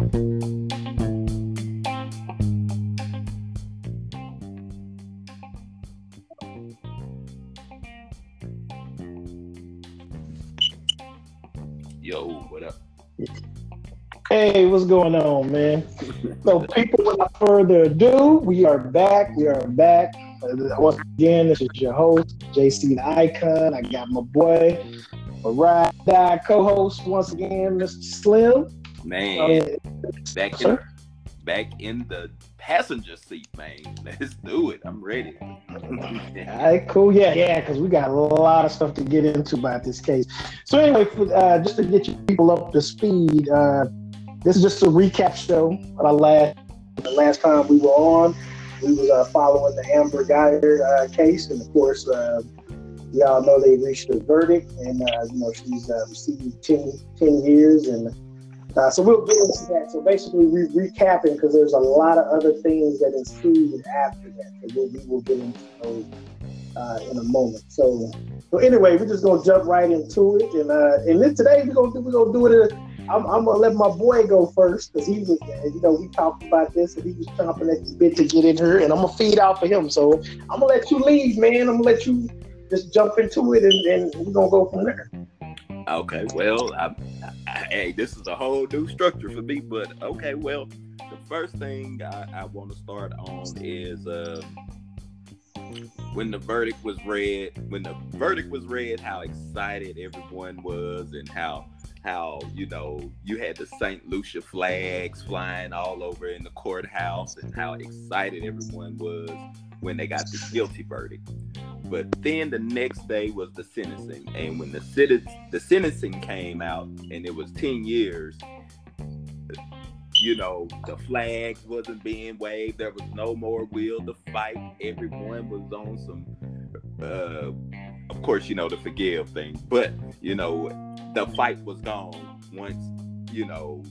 Yo, what up? Hey, what's going on, man? So, people, without further ado, we are back. We are back. Uh, Once again, this is your host, JC the Icon. I got my boy, my ride die co-host once again, Mr. Slim. Man, Uh, back in back in the passenger seat, man. Let's do it. I'm ready. All right, cool. Yeah, yeah, because we got a lot of stuff to get into about this case. So anyway, uh, just to get you people up to speed, uh, this is just a recap show. Our last the last time we were on, we was uh, following the Amber Guyger uh, case, and of course, uh, we all know they reached a verdict, and uh, you know she's uh, received 10, 10 years, and uh, so we'll get into that. So basically, we're recapping because there's a lot of other things that ensued after that. So we'll, we will get into those uh, in a moment. So, so anyway, we're just gonna jump right into it, and uh, and then today we're gonna do we're gonna do it. uh, I'm, I'm gonna let my boy go first because he was, uh, you know, we talked about this and he was chomping at the bit to get in here, and I'm gonna feed off of him. So I'm gonna let you leave, man. I'm gonna let you just jump into it, and, and we're gonna go from there. Okay, well, I, I, hey, this is a whole new structure for me, but okay, well, the first thing I, I want to start on is um, when the verdict was read. When the verdict was read, how excited everyone was, and how how you know you had the Saint Lucia flags flying all over in the courthouse, and how excited everyone was when they got the guilty verdict. But then the next day was the sentencing, and when the the sentencing came out, and it was ten years. You know, the flags wasn't being waved. There was no more will to fight. Everyone was on some, uh, of course, you know the forgive thing. But you know, the fight was gone once you know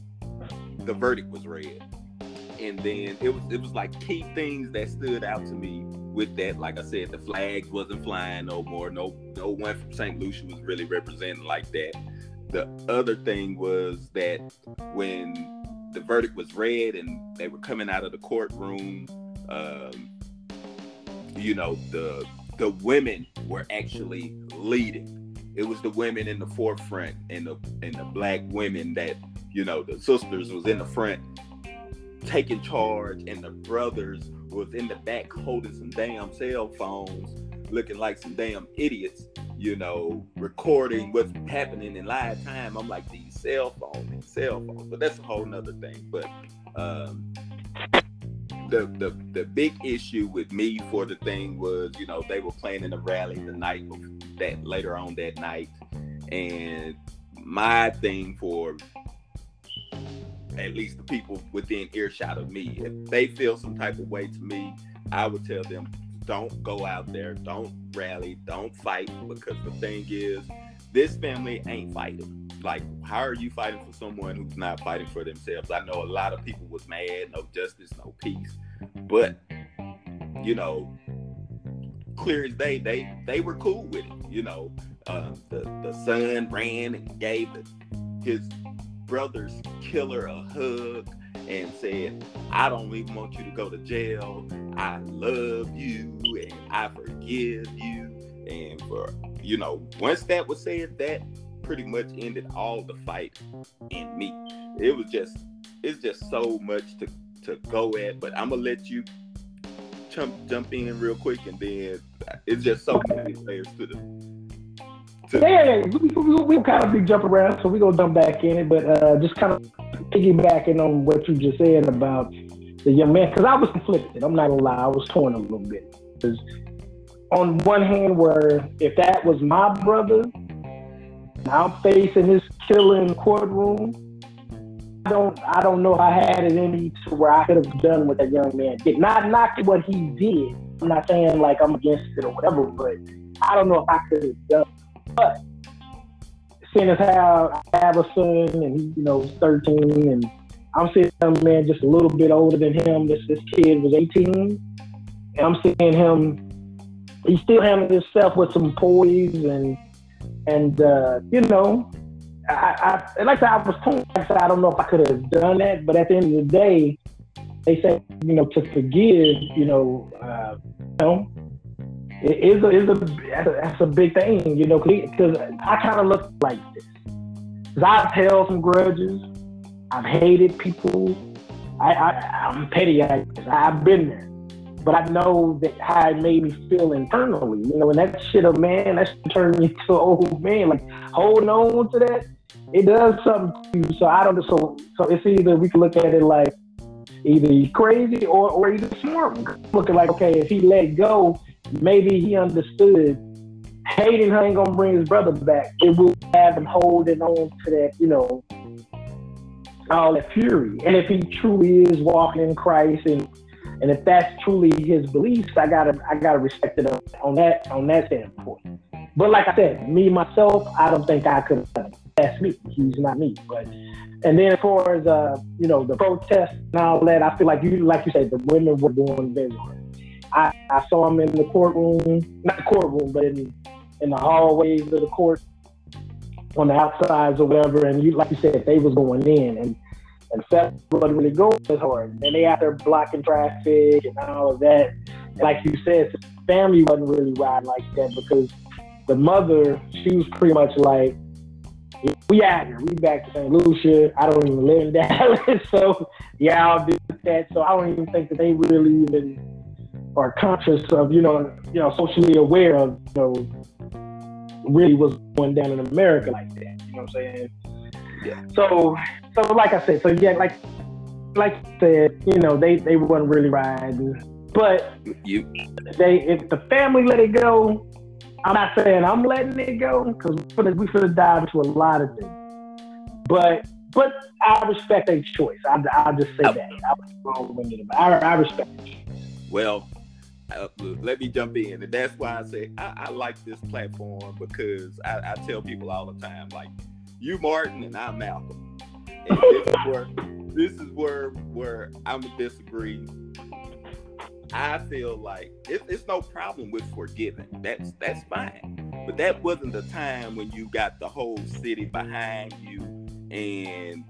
the verdict was read. And then it was it was like key things that stood out to me with that. Like I said, the flags wasn't flying no more. No no one from St. Lucia was really representing like that. The other thing was that when the verdict was read and they were coming out of the courtroom, um, you know, the the women were actually leading. It was the women in the forefront and the and the black women that, you know, the sisters was in the front taking charge and the brothers was in the back holding some damn cell phones, looking like some damn idiots, you know, recording what's happening in live time. I'm like these cell phones and cell phones, but that's a whole nother thing. But um the, the the big issue with me for the thing was, you know, they were planning a rally the night that later on that night, and my thing for at least the people within earshot of me, if they feel some type of way to me, I would tell them, don't go out there, don't rally, don't fight, because the thing is, this family ain't fighting. Like, how are you fighting for someone who's not fighting for themselves? I know a lot of people was mad, no justice, no peace, but you know, clear as day, they they were cool with it. You know, uh, the the son ran and gave his brother's killer a hug and said, I don't even want you to go to jail. I love you and I forgive you. And for, you know, once that was said, that pretty much ended all the fight in me. It was just, it's just so much to, to go at, but I'm going to let you jump, jump in real quick and then it's just so many layers to the, to Yeah. We, we, kind of be jumping around, so we're gonna jump back in it, but uh, just kind of piggybacking on what you just said about the young man, because I was conflicted. I'm not gonna lie, I was torn a little bit. Because on one hand, where if that was my brother, I'm facing this killing courtroom. I don't, I don't know if I had it in me to where I could have done what that young man did. Not knocking what he did. I'm not saying like I'm against it or whatever, but I don't know if I could have done. But seeing as how I have a son and he, you know, 13, and I'm seeing a man just a little bit older than him. This this kid was 18, and I'm seeing him. He's still handling himself with some poise and and uh, you know, I, I like I said, I was torn. I don't know if I could have done that, but at the end of the day, they say you know to forgive. You know, uh, you know, is a, is a that's a big thing. You know, because I kind of look like this. Cause I've held some grudges. I've hated people. I, I I'm petty. I, I've been there but I know that how it made me feel internally. You know, and that shit of man, that shit turned me into an old man. Like holding on to that, it does something to you. So I don't. So so it's either we can look at it like either he's crazy or or he's smart. Looking like okay, if he let go, maybe he understood. Hating her ain't gonna bring his brother back. It will have him holding on to that, you know, all that fury. And if he truly is walking in Christ and and if that's truly his beliefs, I gotta I gotta respect it on that on that standpoint. But like I said, me myself, I don't think I could. That's me. He's not me. But and then as far as uh, you know, the protest and all that, I feel like you like you said, the women were doing very hard. I, I saw them in the courtroom, not the courtroom, but in in the hallways of the court, on the outsides or whatever. And you like you said, they was going in and and Seth wasn't really going as hard. And they out there blocking traffic and all of that. Like you said, family wasn't really riding like that because the mother, she was pretty much like, we out here, we back to St. Lucia. I don't even live in Dallas, so yeah, I'll do that. So I don't even think that they really even are conscious of, you know, you know, socially aware of, you know, really what's going down in America like that. You know what I'm saying? Yeah. So so like I said, so yeah, like like I said, you know, they they weren't really riding. But you they if the family let it go, I'm not saying I'm letting it go because we we should have dived into a lot of things. But but I respect their choice. I, I'll just say I, that. I, I, I respect. Well, uh, let me jump in, and that's why I say I, I like this platform because I, I, tell people all the time, like you Martin and I'm Malcolm, and this is where this is where where I'm disagree. I feel like it, it's no problem with forgiving. That's that's fine. But that wasn't the time when you got the whole city behind you and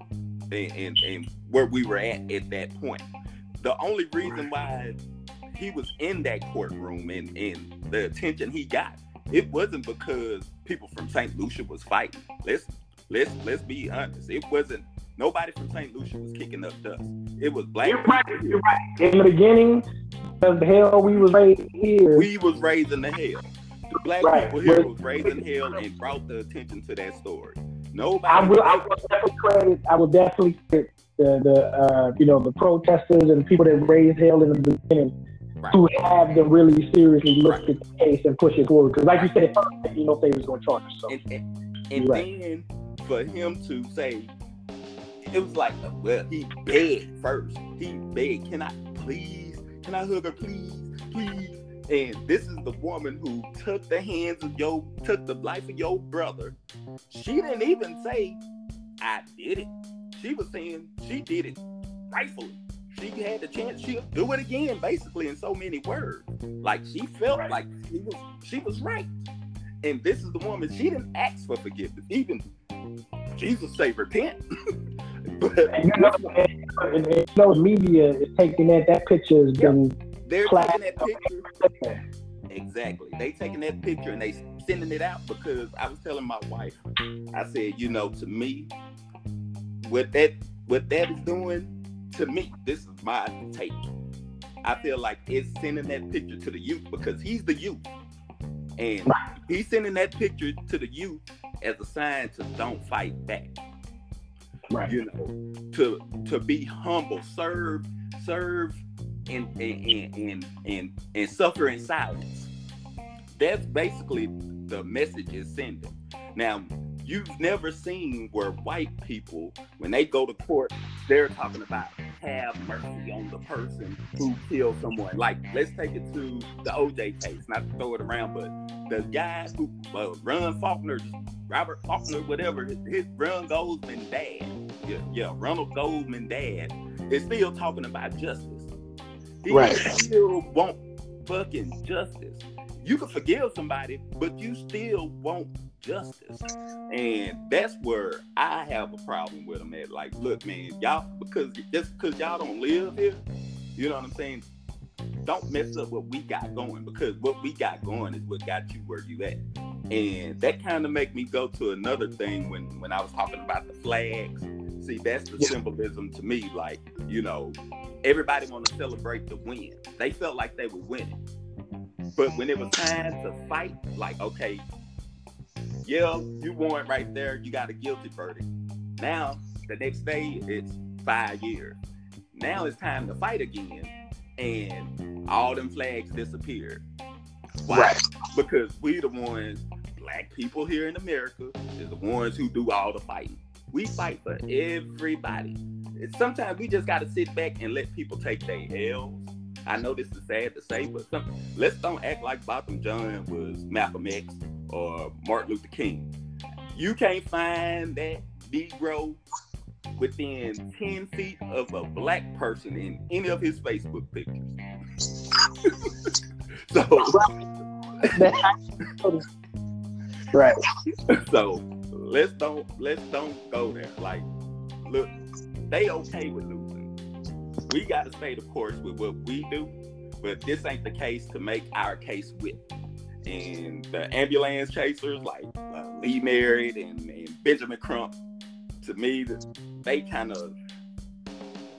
and and, and where we were at at that point. The only reason why he was in that courtroom and, and the attention he got, it wasn't because people from St. Lucia was fighting. Let's let's let's be honest. It wasn't nobody from St. Lucia was kicking up dust. It was black. You're right. You're right. In the beginning of the hell we was raised here. We was raising the hell. The black right. people here was raising hell and brought the attention to that story. Nobody. I will. I will definitely credit. I will definitely credit the the uh, you know the protesters and people that raised hell in the beginning. Right. To have them really seriously look right. at the case and push it forward, because like you said, you know, they was going to charge us. So. And, and, and then for him to say, it was like, uh, well, he begged first. He begged, can I please, can I hug her, please, please? And this is the woman who took the hands of your, took the life of your brother. She didn't even say, I did it. She was saying she did it rightfully. She had the chance, she'll do it again, basically, in so many words. Like she felt right. like she was she was right. And this is the woman, she didn't ask for forgiveness. Even Jesus say repent. but you know, and, and, you know, media is taking that. That picture has been. They're taking that picture. Exactly. They taking that picture and they sending it out because I was telling my wife, I said, you know, to me, what that what that is doing to me, this is my take. I feel like it's sending that picture to the youth because he's the youth. And he's sending that picture to the youth as a sign to don't fight back. Right. You know, to to be humble, serve, serve and and and and, and suffer in silence. That's basically the message is sending. Now, you've never seen where white people, when they go to court, they're talking about have mercy on the person who killed someone. Like, let's take it to the OJ case, not to throw it around, but the guy who uh, Ron Faulkner, Robert Faulkner, whatever, his, his Ron Goldman dad, yeah, yeah, Ronald Goldman dad, is still talking about justice. He right. still want fucking justice. You can forgive somebody, but you still want justice. And that's where I have a problem with them at. Like, look, man, y'all because just because y'all don't live here, you know what I'm saying? Don't mess up what we got going because what we got going is what got you where you at. And that kind of make me go to another thing when when I was talking about the flags. See, that's the symbolism to me. Like, you know, everybody want to celebrate the win. They felt like they were winning. But when it was time to fight, like, okay, yeah, you won right there. You got a guilty verdict. Now, the next day, it's five years. Now it's time to fight again. And all them flags disappeared. Why? Right. Because we the ones, black people here in America, is the ones who do all the fighting. We fight for everybody. Sometimes we just got to sit back and let people take their L's. I know this is sad to say, but some, let's don't act like Botham Jean was Malcolm X or Martin Luther King. You can't find that Negro within 10 feet of a black person in any of his Facebook pictures. so, right. So let's don't let's don't go there. Like, look, they okay with losing. We got to stay the course with what we do, but this ain't the case to make our case with. And the ambulance chasers like uh, Lee Merritt and, and, Benjamin Crump, to me, they kind of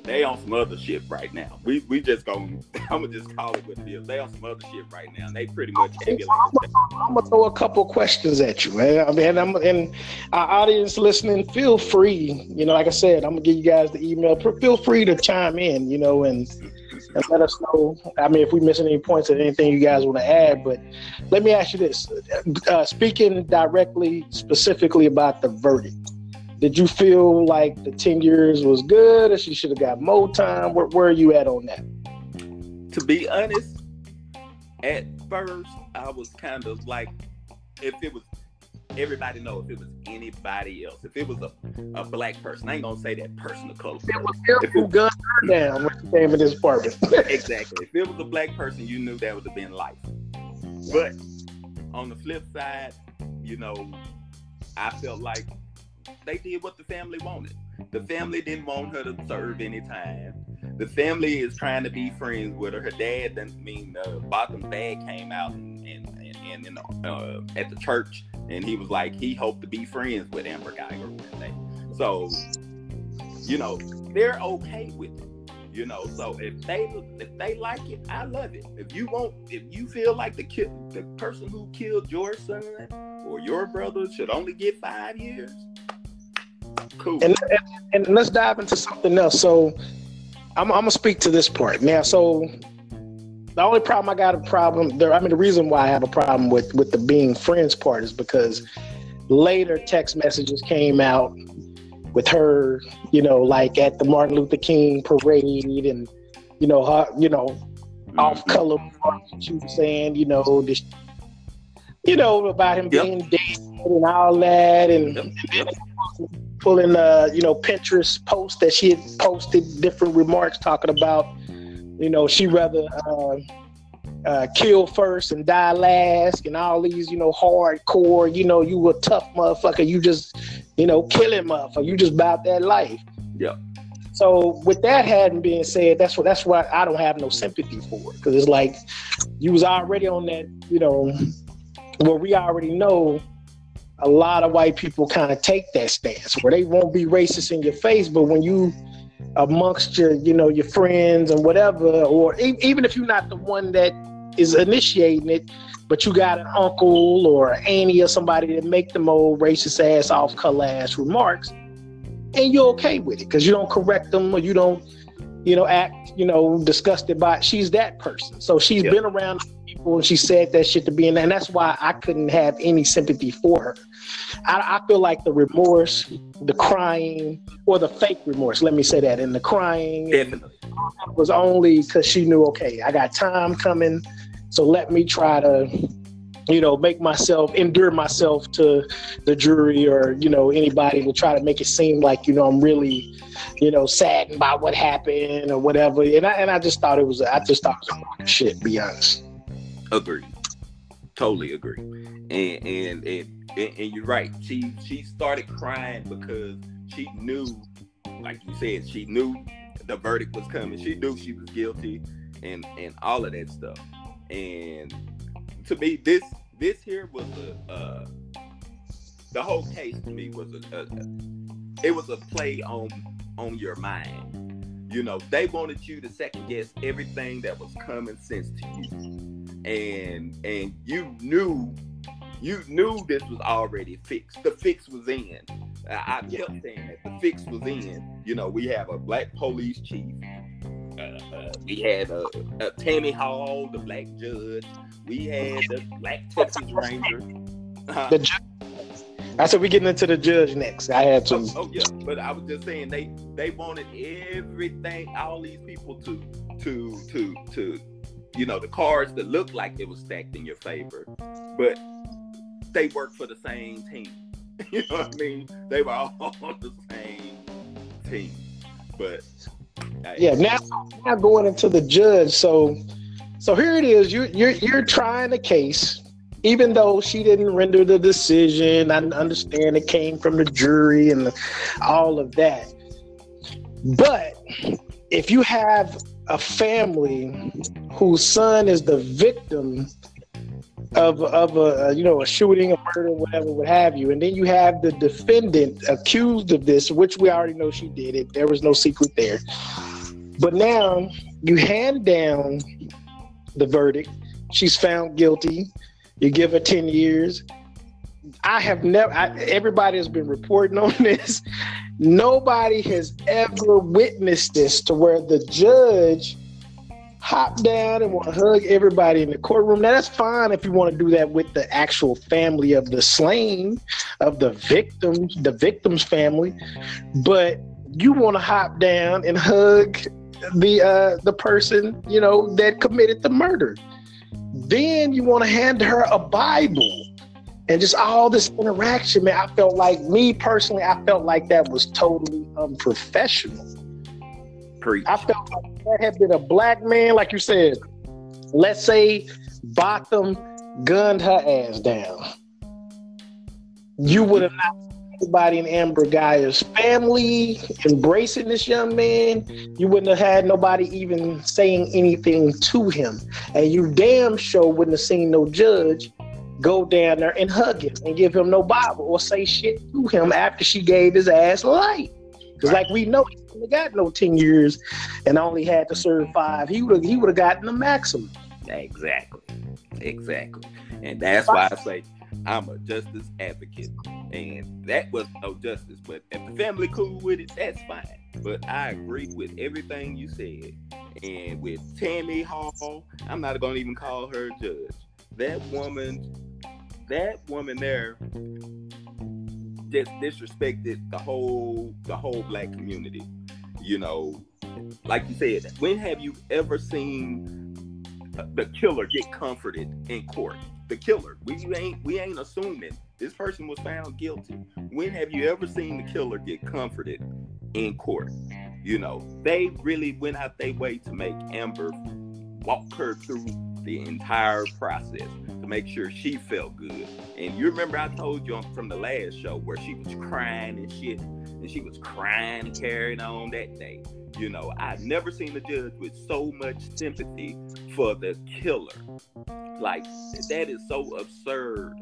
they on some other shit right now. We we just gonna I'm gonna just call it what it is. They on some other shit right now. They pretty much ambulance. I'm, gonna throw a couple questions at you, man. I mean, I'm and our audience listening, feel free. You know, like I said, I'm gonna give you guys the email. Feel free to chime in. You know, and and let us know. I mean, if we miss any points or anything you guys want to add. But let me ask you this: uh, speaking directly, specifically about the verdict, did you feel like the ten years was good, or she should have got more time? Where, where are you at on that? To be honest, at first I was kind of like, if it was everybody know if it was anybody else. If it was a, a black person, I ain't gonna say that person of color. It was if it, gun down when he came in this apartment. exactly. If it was a black person, you knew that would have been life. But on the flip side, you know, I felt like they did what the family wanted. The family didn't want her to serve any time. The family is trying to be friends with her. Her dad, I mean, uh, Botham's dad came out and, and, and, and uh, at the church and he was like he hoped to be friends with Amber Guyger one day. So, you know, they're okay with it. You know, so if they if they like it, I love it. If you want, if you feel like the the person who killed your son or your brother should only get five years, cool. And, and, and let's dive into something else. So, I'm, I'm gonna speak to this part now. So, the only problem I got a problem there. I mean, the reason why I have a problem with with the being friends part is because later text messages came out with her, you know, like at the Martin Luther King parade, and you know, her, you know, mm-hmm. off color. She was saying, you know, this, you know, about him yep. being dead and all that, and, yep. and pulling, uh, you know, Pinterest posts that she had posted different remarks talking about you know, she rather uh, uh, kill first and die last, and all these, you know, hardcore. You know, you a tough motherfucker. You just, you know, killing motherfucker. You just about that life. Yeah. So with that having been said, that's what that's why I don't have no sympathy for it because it's like you was already on that, you know, where we already know a lot of white people kind of take that stance where they won't be racist in your face, but when you amongst your, you know, your friends and whatever, or e- even if you're not the one that is initiating it, but you got an uncle or an auntie or somebody that make them old racist ass off color ass remarks, and you're okay with it because you don't correct them or you don't, you know, act, you know, disgusted by it. She's that person. So she's yep. been around people and she said that shit to be in and that's why I couldn't have any sympathy for her. I, I, feel like the remorse, the crying, or the fake remorse, let me say that, and the crying was only because she knew, okay, I got time coming, so let me try to, you know, make myself endure myself to the jury or you know anybody to try to make it seem like you know I'm really, you know, saddened by what happened or whatever. And I and I just thought it was, I just thought it was a shit. Be honest. Agree. Totally agree. And and and, and, and you're right. She she started crying because she knew, like you said, she knew the verdict was coming. She knew she was guilty, and and all of that stuff. And to me, this this here was a uh, the whole case to me was a, a, a it was a play on on your mind. You know, they wanted you to second guess everything that was common sense to you, and and you knew you knew this was already fixed. The fix was in. I, I kept saying that the fix was in. You know, we have a black police chief. Uh, uh, we had a, a Tammy Hall, the black judge. We had the black Texas Ranger. Uh, the ju- I said we're getting into the judge next. I had to. Oh, oh, yeah, but I was just saying they they wanted everything, all these people to to to to, you know, the cards that looked like it was stacked in your favor, but they work for the same team. you know what I mean? They were all on the same team, but yeah. Now, now going into the judge. So, so here it is. You you're you're trying a case even though she didn't render the decision, I understand it came from the jury and all of that. But if you have a family whose son is the victim of of a uh, you know a shooting, a murder, whatever, what have you, and then you have the defendant accused of this, which we already know she did it. There was no secret there. But now you hand down the verdict. She's found guilty. You give her 10 years. I have never, everybody has been reporting on this. Nobody has ever witnessed this to where the judge hop down and want to hug everybody in the courtroom. Now, that's fine if you want to do that with the actual family of the slain, of the victims, the victim's family. But you want to hop down and hug the uh, the person you know that committed the murder. Then you want to hand her a Bible and just all this interaction, man. I felt like me personally, I felt like that was totally unprofessional. Preach. I felt like that had been a black man, like you said. Let's say Botham gunned her ass down. You would have not anybody in Amber Guyger's family embracing this young man. You wouldn't have had nobody even saying anything to him. And you damn sure wouldn't have seen no judge go down there and hug him and give him no Bible or say shit to him after she gave his ass life. Because like we know, he got no 10 years and only had to serve five. He would have he would have gotten the maximum. Exactly. Exactly. And that's why I say I'm a justice advocate, and that was no justice. But if the family cool with it, that's fine. But I agree with everything you said, and with Tammy Hall, I'm not going to even call her judge. That woman, that woman there, just disrespected the whole the whole black community. You know, like you said, when have you ever seen the killer get comforted in court? the killer. We ain't we ain't assuming this person was found guilty. When have you ever seen the killer get comforted in court? You know, they really went out their way to make Amber walk her through the entire process to make sure she felt good. And you remember I told you from the last show where she was crying and shit, and she was crying and carrying on that day. You know, I've never seen a judge with so much sympathy for the killer. Like that is so absurd.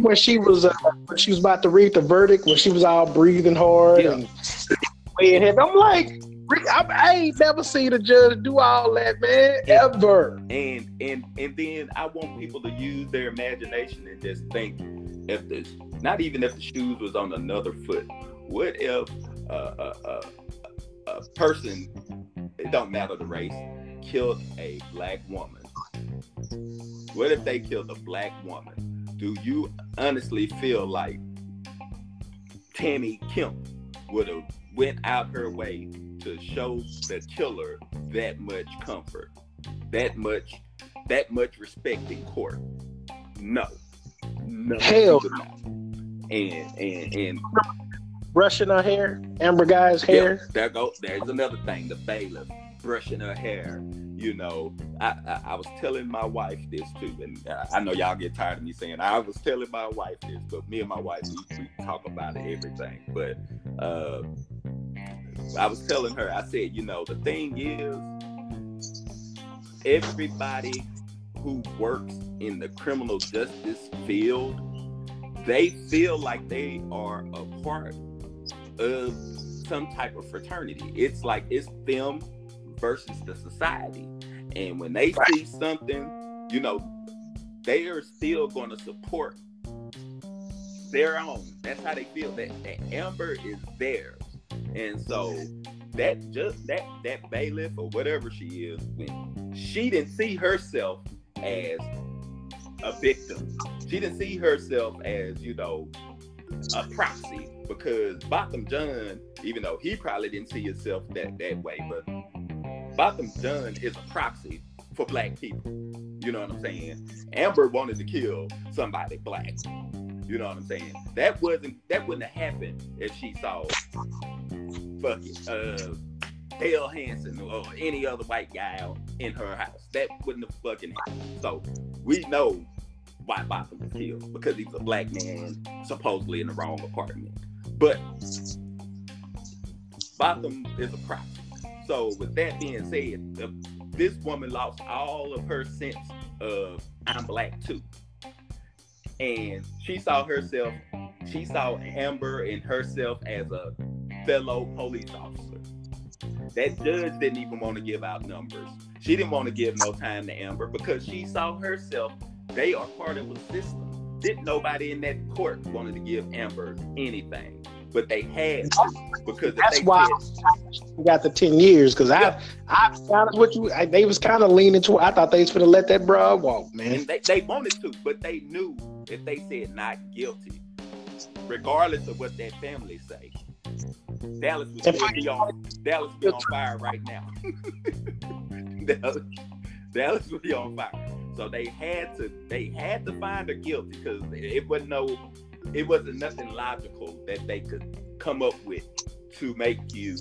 When she was uh, when she was about to read the verdict, when she was all breathing hard yeah. and weighing heavy, I'm like, I, I, ain't never seen a judge do all that, man, ever. And and and then I want people to use their imagination and just think if the not even if the shoes was on another foot. What if uh, uh, uh, a person, it don't matter the race, killed a black woman? What if they killed a black woman? Do you honestly feel like Tammy Kemp would have went out her way to show the killer that much comfort, that much, that much respect in court? No, no, hell, and and and brushing her hair, Amber Guy's hair. Yeah, there go. There's another thing. The bailiff. brushing her hair. You know, I, I, I was telling my wife this too, and I know y'all get tired of me saying I was telling my wife this, but me and my wife we, we talk about everything. But uh, I was telling her, I said, you know, the thing is, everybody who works in the criminal justice field, they feel like they are a part of some type of fraternity. It's like it's them versus the society. And when they right. see something, you know, they are still going to support their own. That's how they feel. That, that Amber is theirs. And so that just that that bailiff or whatever she is, when she didn't see herself as a victim, she didn't see herself as you know a proxy because Botham Jean, even though he probably didn't see himself that that way, but Botham Jean is a proxy for black people. You know what I'm saying? Amber wanted to kill somebody black. You know what I'm saying? That wasn't that wouldn't have happened if she saw fucking uh Dale Hansen or any other white guy in her house. That wouldn't have fucking happened. So we know why Botham was killed because he's a black man supposedly in the wrong apartment. But Botham is a proxy. So with that being said, this woman lost all of her sense of I'm black too. And she saw herself, she saw Amber and herself as a fellow police officer. That judge didn't even want to give out numbers. She didn't want to give no time to Amber because she saw herself, they are part of a system. Didn't nobody in that court wanted to give Amber anything but they had to because that's why we got the ten years. Because yeah. I, I found what you, I, they was kind of leaning to. I thought they was gonna let that bro walk, man. And they, they wanted to, but they knew if they said not guilty, regardless of what that family say, Dallas would still be on Dallas be on fire right now. Dallas, Dallas would be on fire. So they had to they had to find her guilty because it wasn't no it wasn't nothing logical that they could come up with to make you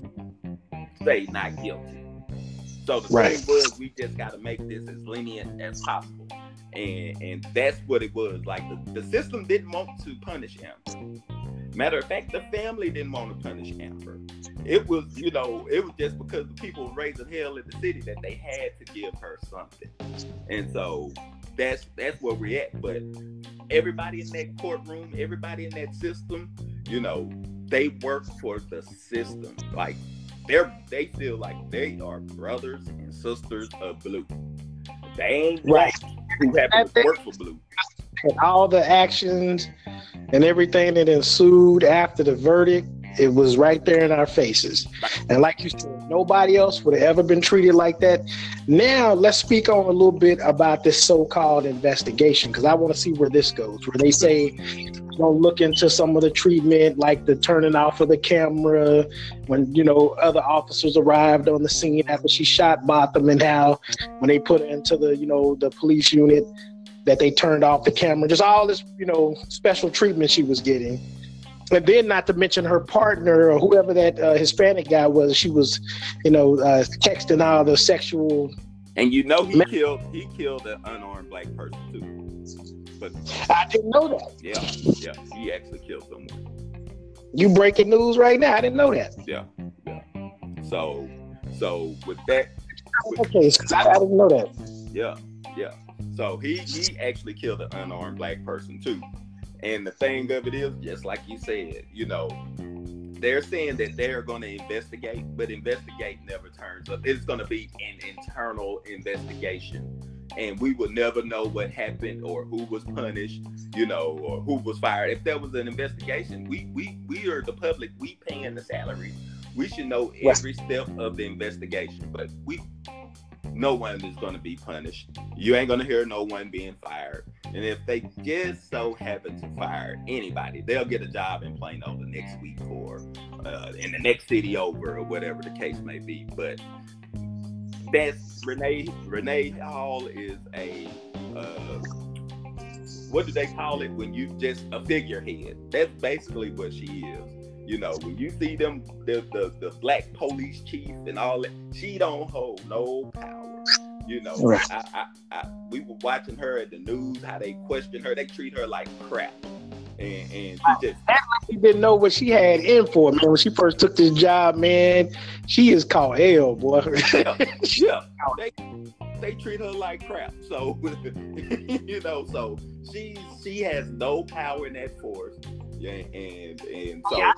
say not guilty. So the right. thing was, we just got to make this as lenient as possible, and and that's what it was. Like the, the system didn't want to punish Amber. Matter of fact, the family didn't want to punish Amber. It was, you know, it was just because the people were raising hell in the city that they had to give her something, and so that's that's where we're at. But everybody in that courtroom, everybody in that system, you know, they work for the system. Like they're they feel like they are brothers and sisters of blue. They ain't right who happen to work for blue. And all the actions and everything that ensued after the verdict it was right there in our faces. And like you said, nobody else would have ever been treated like that. Now, let's speak on a little bit about this so called investigation because I want to see where this goes. Where they say, don't look into some of the treatment, like the turning off of the camera when, you know, other officers arrived on the scene after she shot Botham, and how when they put her into the, you know, the police unit, that they turned off the camera. Just all this, you know, special treatment she was getting and then not to mention her partner or whoever that uh, Hispanic guy was. She was, you know, uh, texting all the sexual. And you know he men- killed he killed an unarmed black person too. But I didn't know that. Yeah, yeah, he actually killed someone. You breaking news right now? I didn't know that. Yeah, yeah. So, so with that. With, okay, I, I didn't know that. Yeah, yeah. So he he actually killed an unarmed black person too. And the thing of it is, just like you said, you know, they're saying that they're going to investigate, but investigate never turns up. It's going to be an internal investigation. And we would never know what happened or who was punished, you know, or who was fired. If there was an investigation, we we we are the public, we paying the salary. We should know every step of the investigation. But we no one is going to be punished. You ain't going to hear no one being fired. And if they just so happen to fire anybody, they'll get a job in Plano the next week or uh, in the next city over or whatever the case may be. But that's Renee. Renee Hall is a uh, what do they call it when you just a figurehead? That's basically what she is You know, when you see them, the, the the black police chief and all that, she don't hold no power. You know, Right. I, I, I, we were watching her at the news, how they question her, they treat her like crap, and and she just She didn't know what she had in for, man. When she first took this job, man, she is called hell, boy. yeah, yeah, they they treat her like crap. So you know, so she she has no power in that force. Yeah, and and so Yeah,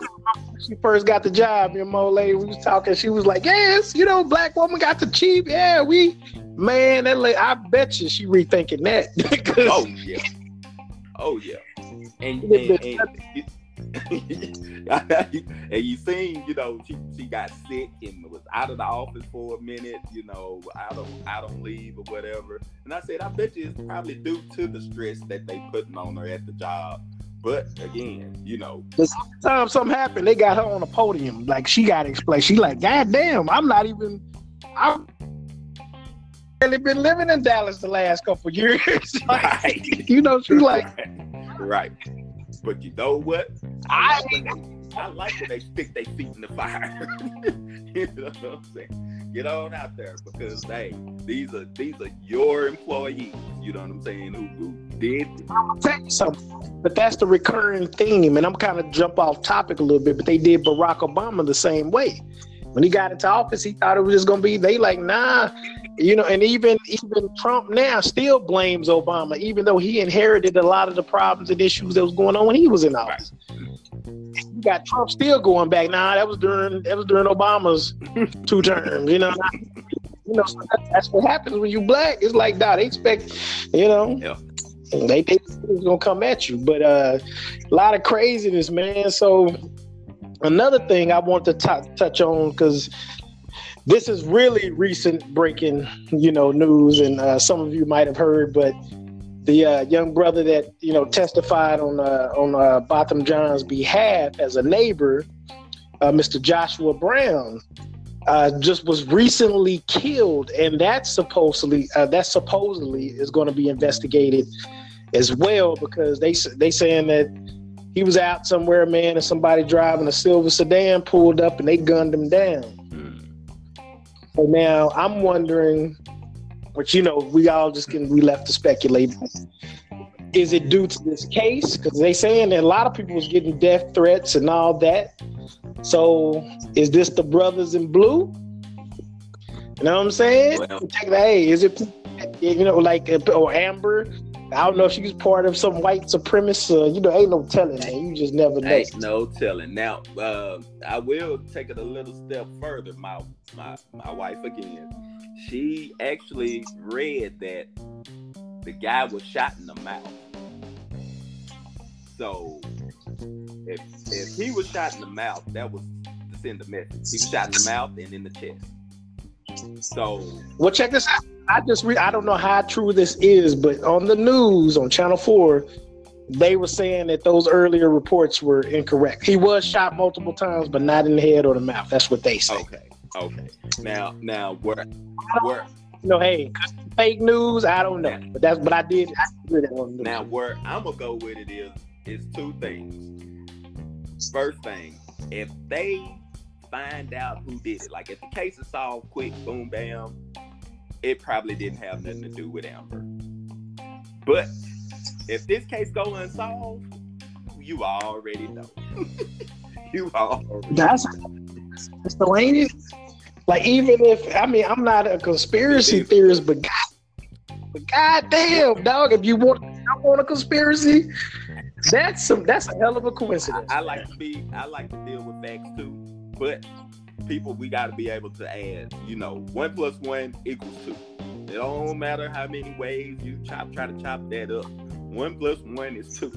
she first got the job, your mole lady, we was talking. She was like, "Yes, you know, black woman got the chief. Yeah, we, man, that lady, I bet you she rethinking that oh yeah, oh yeah, and and, and, and you seen, you know, she she got sick and was out of the office for a minute, you know, out of out on leave or whatever. And I said, I bet you it's probably due to the stress that they putting on her at the job. But again, you know, time something happened, they got her on a podium. Like she got to explain. She like, God damn, I'm not even. I'm really been living in Dallas the last couple years. Like, right, you know, she like, right. But you know what? I like when they, I like when they stick their feet in the fire. you know what I'm saying? Get on out there because hey, these are these are your employees. You know what I'm saying? Who, who did I'll tell you something. But that's the recurring theme, and I'm kind of jump off topic a little bit. But they did Barack Obama the same way. When he got into office, he thought it was just gonna be. They like, nah, you know. And even even Trump now still blames Obama, even though he inherited a lot of the problems and issues that was going on when he was in office. You got Trump still going back. Nah, that was during that was during Obama's two terms. You know. You know, so that, that's what happens when you black. It's like, that. they expect, you know, Yeah. they think it's gonna come at you. But uh, a lot of craziness, man. So another thing I want to t- touch on because this is really recent breaking, you know, news, and uh, some of you might have heard, but the uh, young brother that you know testified on uh, on uh, Botham Jean's behalf as a neighbor, uh, Mr. Joshua Brown, uh, just was recently killed, and that's supposedly uh, that supposedly is going to be investigated as well because they they saying that he was out somewhere, man, and somebody driving a silver sedan pulled up and they gunned him down. So now I'm wondering, which you know, we all just can we left to speculate. Is it due to this case? Because they saying that a lot of people was getting death threats and all that. So is this the brothers in blue? You know what I'm saying? Well- hey, is it you know like or Amber? I don't know if she was part of some white supremacist. Uh, you know, ain't no telling, man. You just never know. Ain't no telling. Now, uh, I will take it a little step further. My my my wife again. She actually read that the guy was shot in the mouth. So if if he was shot in the mouth, that was to send a message. He was shot in the mouth and in the chest. So Well, check this out. I just re- I don't know how true this is, but on the news on Channel Four, they were saying that those earlier reports were incorrect. He was shot multiple times, but not in the head or the mouth. That's what they say. okay, okay. Now now where where You know, hey, fake news. I don't know, but that's but I did. I did hear that on. Now, where I'm gonna go with it is is two things. First thing, if they find out who did it, like if the case is solved quick, boom, bam, it probably didn't have nothing to do with Amber. But if this case go unsolved, you already know. you already That's that's the it. Like even if I mean I'm not a conspiracy theorist, but God, but goddamn dog, if you want I want a conspiracy, that's some that's a hell of a coincidence. I, I like to be I like to deal with facts too, but people we got to be able to add. You know, one plus one equals two. It don't matter how many ways you chop try to chop that up. One plus one is two.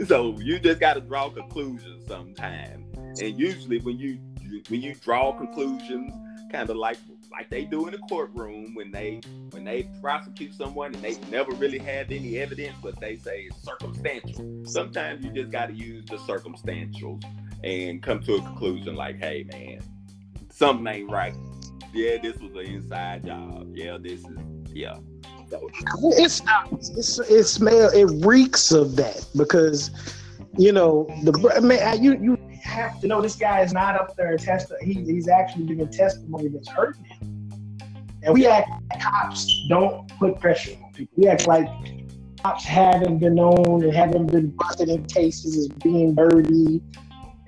so you just got to draw conclusions sometime. And usually when you when you draw conclusions, kind of like like they do in the courtroom when they when they prosecute someone and they never really have any evidence, but they say it's circumstantial. Sometimes you just got to use the circumstantials and come to a conclusion like, hey man, something ain't right. Yeah, this was an inside job. Yeah, this is yeah. It's not. It's it smell. It reeks of that because you know, the man, you you have to know this guy is not up there testing. He, he's actually giving testimony that's hurting him. And we act like cops don't put pressure on people. We act like cops haven't been known and haven't been busted in cases as being dirty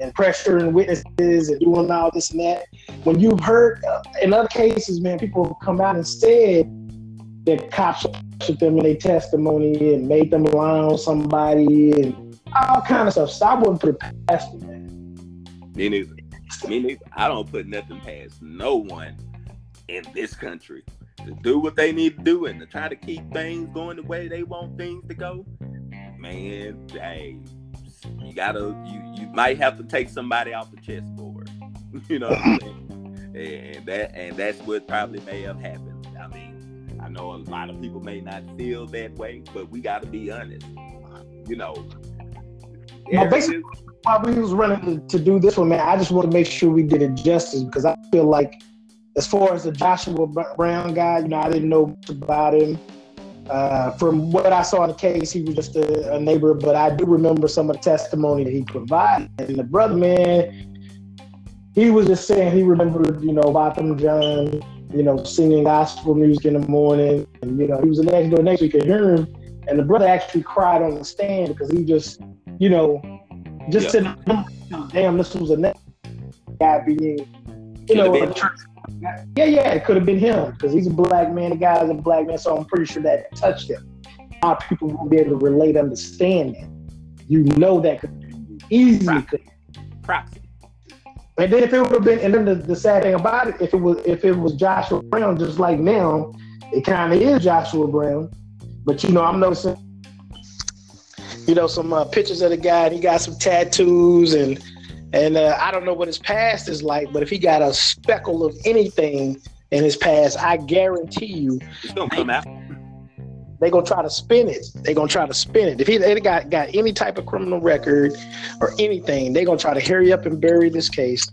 and pressuring witnesses and doing all this and that. When you've heard uh, in other cases, man, people have come out and said that cops pressured them in their testimony and made them lie on somebody and all kind of stuff. So I wouldn't put it past man. Me neither. Me neither. I don't put nothing past no one in this country to do what they need to do and to try to keep things going the way they want things to go. Man, hey, you gotta you you might have to take somebody off the chessboard. you know And that and that's what probably may have happened. I mean, I know a lot of people may not feel that way, but we gotta be honest. You know. Now, basically, while we was running to, to do this one, man, I just want to make sure we did it justice because I feel like as far as the Joshua Brown guy, you know, I didn't know much about him. Uh, from what I saw in the case, he was just a, a, neighbor, but I do remember some of the testimony that he provided. And the brother, man, he was just saying he remembered, you know, Botham Jean, you know, singing gospel music in the morning. And, you know, he was the next door next week could hear him. And the brother actually cried on the stand because he just, you know, just yeah. said, damn, this was a guy being, you know, a church yeah, yeah, it could have been him because he's a black man. The guy's a black man, so I'm pretty sure that touched him. Of people won't be able to relate, understand that. You know that could easily Proxy. could. Proxy. And then if it would have been, and then the, the sad thing about it, if it was if it was Joshua Brown, just like now, it kind of is Joshua Brown. But you know, I'm noticing, you know, some uh, pictures of the guy. And he got some tattoos and and uh, I don't know what his past is like, but if he got a speckle of anything in his past, I guarantee you, it's gonna come out. They're gonna try to spin it. They're gonna try to spin it. If he they got got any type of criminal record or anything, they're gonna try to hurry up and bury this case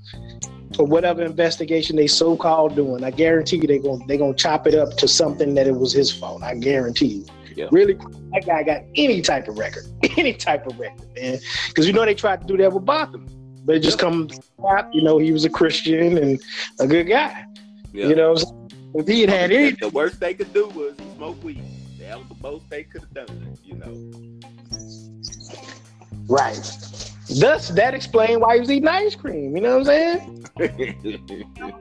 for whatever investigation they so called doing. I guarantee you, they're gonna they're gonna chop it up to something that it was his fault. I guarantee you. Yeah. Really, that guy got any type of record, any type of record, man. Because you know they tried to do that with Botham but it just come, you know, he was a Christian and a good guy. Yep. You know, if he had had anything, the worst they could do was he smoked weed. That was the most they could have done, you know. Right. Thus, that explained why he was eating ice cream. You know what I'm saying?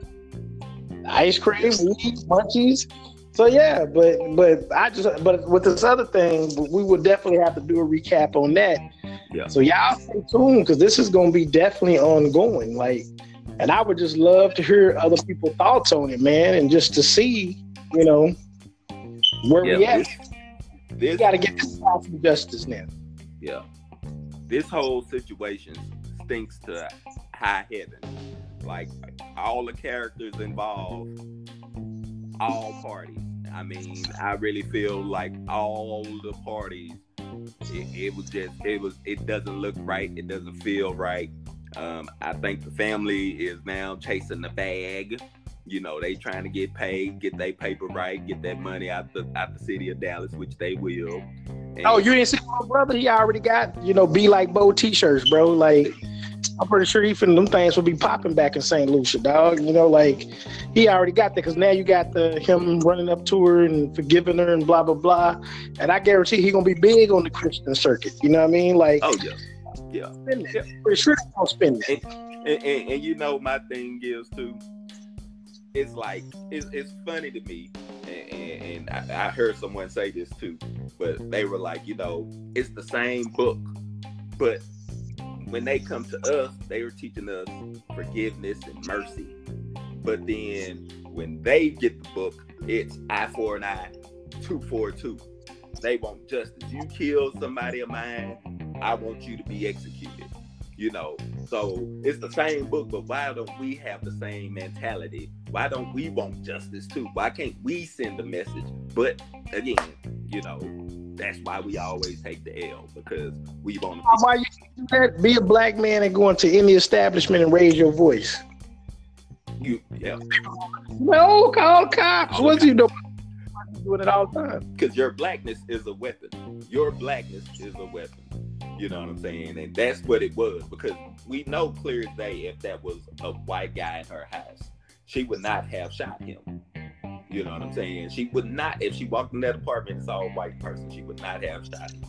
ice cream, weed, munchies. So yeah, but but I just but with this other thing, we would definitely have to do a recap on that yeah. So y'all stay tuned because this is going to be definitely ongoing. Like, and I would just love to hear other people's thoughts on it, man, and just to see, you know, where yeah, we at. This, this, we got to get this justice now. Yeah. This whole situation stinks to high heaven. Like all the characters involved, all parties. I mean, I really feel like all the parties it, it, was just it was it doesn't look right. It doesn't feel right. Um, I think the family is now chasing the bag. You know, they trying to get paid, get their paper right, get that money out the out the city of Dallas, which they will. And oh, you didn't see my brother? He already got you know, be like Bo t-shirts, bro. Like I'm pretty sure even them things will be popping back in St. Lucia, dog. You know, like he already got that because now you got the him running up to her and forgiving her and blah blah blah. And I guarantee he gonna be big on the Christian circuit. You know what I mean? Like, oh yeah, yeah. Spend that. Yeah. Pretty sure gonna spend that. And, and, and, and, you know, my thing is too. It's like it's, it's funny to me, and, and I, I heard someone say this too, but they were like, you know, it's the same book, but when they come to us, they are teaching us forgiveness and mercy. But then when they get the book, it's I for an I, two for two. They want justice. You kill somebody of mine, I want you to be executed. You know, so it's the same book, but why don't we have the same mentality? Why don't we want justice too? Why can't we send a message? But again, you know, that's why we always take the L because we want to. Why you do that? Be a black man and go into any establishment and raise your voice. You yeah. No, call cops. What's you doing? Doing it all the time. Because your blackness is a weapon. Your blackness is a weapon. You know what I'm saying? And that's what it was because we know clear as day if that was a white guy in her house, she would not have shot him. You know what I'm saying? She would not, if she walked in that apartment and saw a white person, she would not have shot him.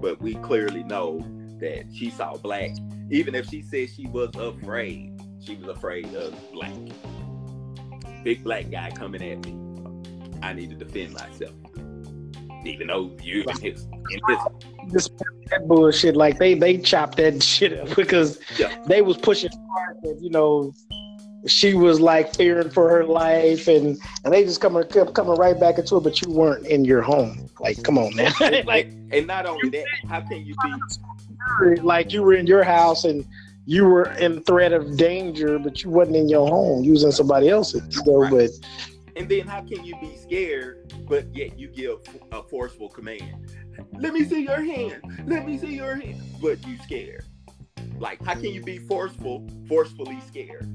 But we clearly know that she saw black. Even if she said she was afraid, she was afraid of black. Big black guy coming at me. I need to defend myself. Even though you in his, in his this that bullshit. Like they they chopped that shit up because Yeah. they was pushing hard that you know she was like fearing for her life and and they just coming kept coming right back into it. But you weren't in your home. Like come on, man. like and not only that, how can you be like you were in your house and you were in threat of danger, but you wasn't in your home. You was in somebody else's. So, Right. but And then how can you be scared, but yet you give a forceful command? Let me see your hand. Let me see your hand. But you scared. Like, how can you be forceful, forcefully scared?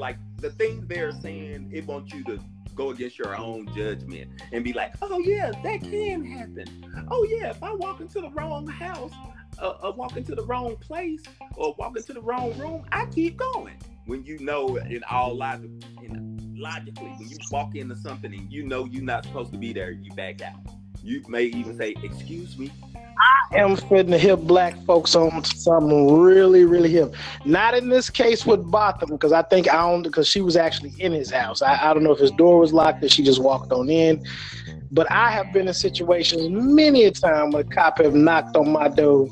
Like the things they're saying, it wants you to go against your own judgment and be like, oh yeah, that can happen. Oh yeah, if I walk into the wrong house, uh, uh, walk into the wrong place, or walk into the wrong room, I keep going. When you know in all logic, in logically, when you walk into something and you know you're not supposed to be there, you back out. You may even say, "Excuse me." Am fitting to hip black folks on to something really, really hip. Not in this case with Botham, because I think I don't because she was actually in his house. I, I don't know if his door was locked or she just walked on in. But I have been in situations many a time when a cop have knocked on my door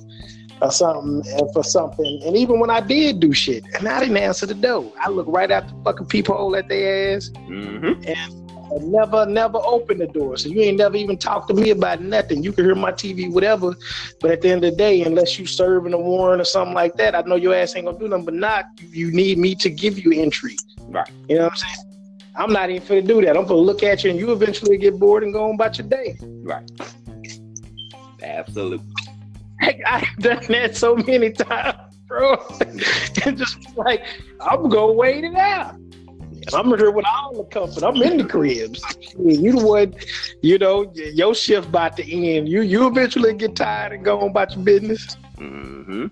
or something and for something. And even when I did do shit and I didn't answer the door, I look right at the fucking peephole at their ass Mm-hmm. and I never, never open the door. So you ain't never even talked to me about nothing. You can hear my TV, whatever. But at the end of the day, unless you serving a warrant or something like that, I know your ass ain't gonna do nothing but knock. You need me to give you entry. Right. You know what I'm saying? I'm not even gonna do that. I'm gonna look at you and you eventually get bored and go on about your day. Right. Absolutely. I, I've done that so many times, bro. and just like, I'm gonna wait it out. And I'm here with all the comfort. I'm in the cribs. You the one, you know, your shift about to end. You you eventually get tired and go on about your business. Mm-hmm.